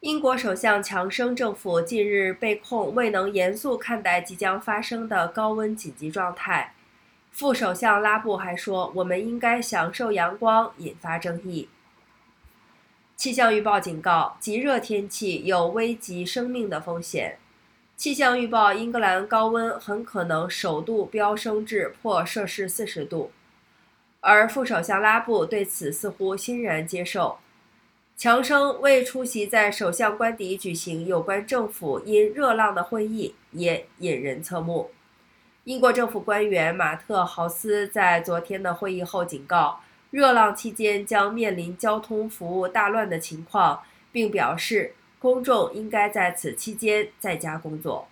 英国首相强生政府近日被控未能严肃看待即将发生的高温紧急状态。副首相拉布还说：“我们应该享受阳光”，引发争议。气象预报警告，极热天气有危及生命的风险。气象预报：英格兰高温很可能首度飙升至破摄氏四十度。而副首相拉布对此似乎欣然接受。强生未出席在首相官邸举行有关政府因热浪的会议，也引人侧目。英国政府官员马特豪斯在昨天的会议后警告，热浪期间将面临交通服务大乱的情况，并表示公众应该在此期间在家工作。